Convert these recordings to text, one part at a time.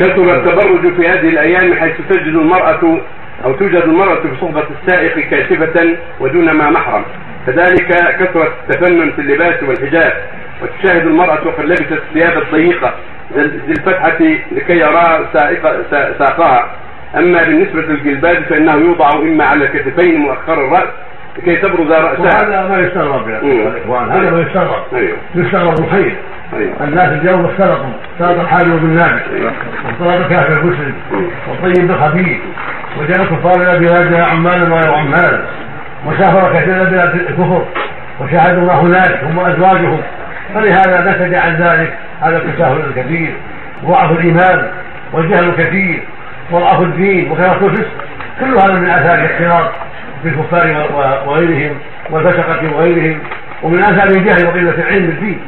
كثر التبرج في هذه الأيام حيث تجد المرأة أو توجد المرأة في صحبة السائق كاشفة ودون ما محرم. كذلك كثرة التفنن في اللباس والحجاب وتشاهد المرأة وقد لبست الثياب الضيقة ذي الفتحة لكي يرى ساقها. أما بالنسبة للجلباب فإنه يوضع إما على الكتفين مؤخر الرأس لكي تبرز رأسها. وهذا ما يستغرب يا اخوان هذا ما يستغرب. يستغرب الخير أيوه. الناس اليوم اختلطوا اختلط الحامل بالنابل أيوه. واختلط الكافر المسلم والطيب بالخبيث وجاء الكفار إلى بلادنا عمالا وغير عمال وسافر كثيرا إلى بلاد الكفر وشاهدوا ما هناك هم وأزواجهم. فلهذا نتج عن ذلك هذا التساهل الكثير وضعف الإيمان والجهل الكثير وضعف الدين وكثره الفسق كل هذا من آثار الاختلاط بالكفار وغيرهم والفسقة وغيرهم ومن آثار الجهل وقلة العلم بالدين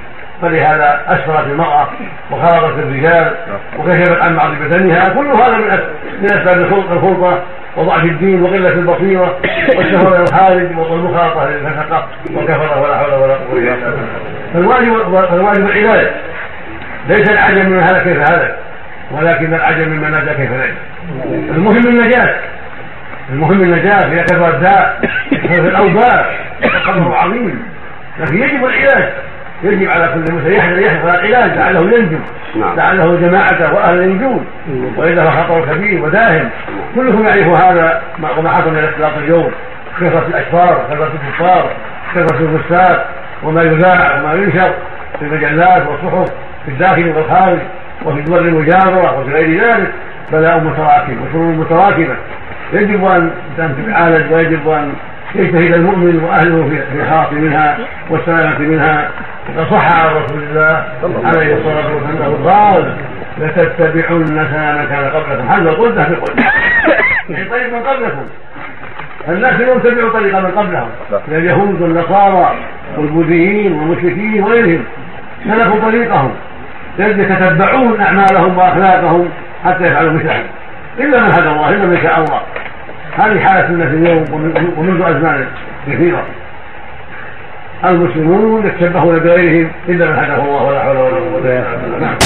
فلهذا اسفرت المرأة وخالطت الرجال وكشفت عن بعض بدنها كل هذا من من أسباب الخلطة وضعف الدين وقلة البصيرة والشهوه الخارج والمخالطة للفسقة والكفرة ولا حول ولا قوة إلا بالله. فالواجب فالواجب العنايه ليس العجب من هلك كيف هلك ولكن العجب ممن نجا كيف نجا. المهم النجاة. المهم النجاة في كثرة الداء في الأوباء الخطر عظيم. لكن يجب العلاج. يجب على كل مسلم يحذر يحذر العلاج لعله ينجو نعم. لعله جماعته وأهل ينجون والا فخطر كبير وداهم. كلكم يعرف هذا وما حصل من الاختلاط اليوم. كثره الاشفار كثره الكفار كثره الفساد وما يذاع وما ينشر في المجلات والصحف في الداخل والخارج وفي الدول المجاورة وفي غير ذلك. بلاء متراكم وشرور متراكمة. يجب أن تعالج ويجب ان يجتهد المؤمن وأهله في الحاط منها والسلامة منها وقد صح عن رسول الله عليه الصلاة والسلام أنه قال لتتبعن سنن كان قبلكم هذا قلنا في قلنا في طريق من قبلكم. الناس اليوم تبعوا طريق من قبلهم. من اليهود والنصارى والبوذيين والمشركين وغيرهم سلكوا طريقهم. يتتبعون أعمالهم وأخلاقهم حتى يفعلوا مثلهم إلا من هدى الله إلا من شاء الله. هذه حالة الناس اليوم ومنذ أزمان كثيرة. المسلمون يتشبهون بغيرهم إلا من هداه الله ولا حول ولا قوة إلا بالله. نعم.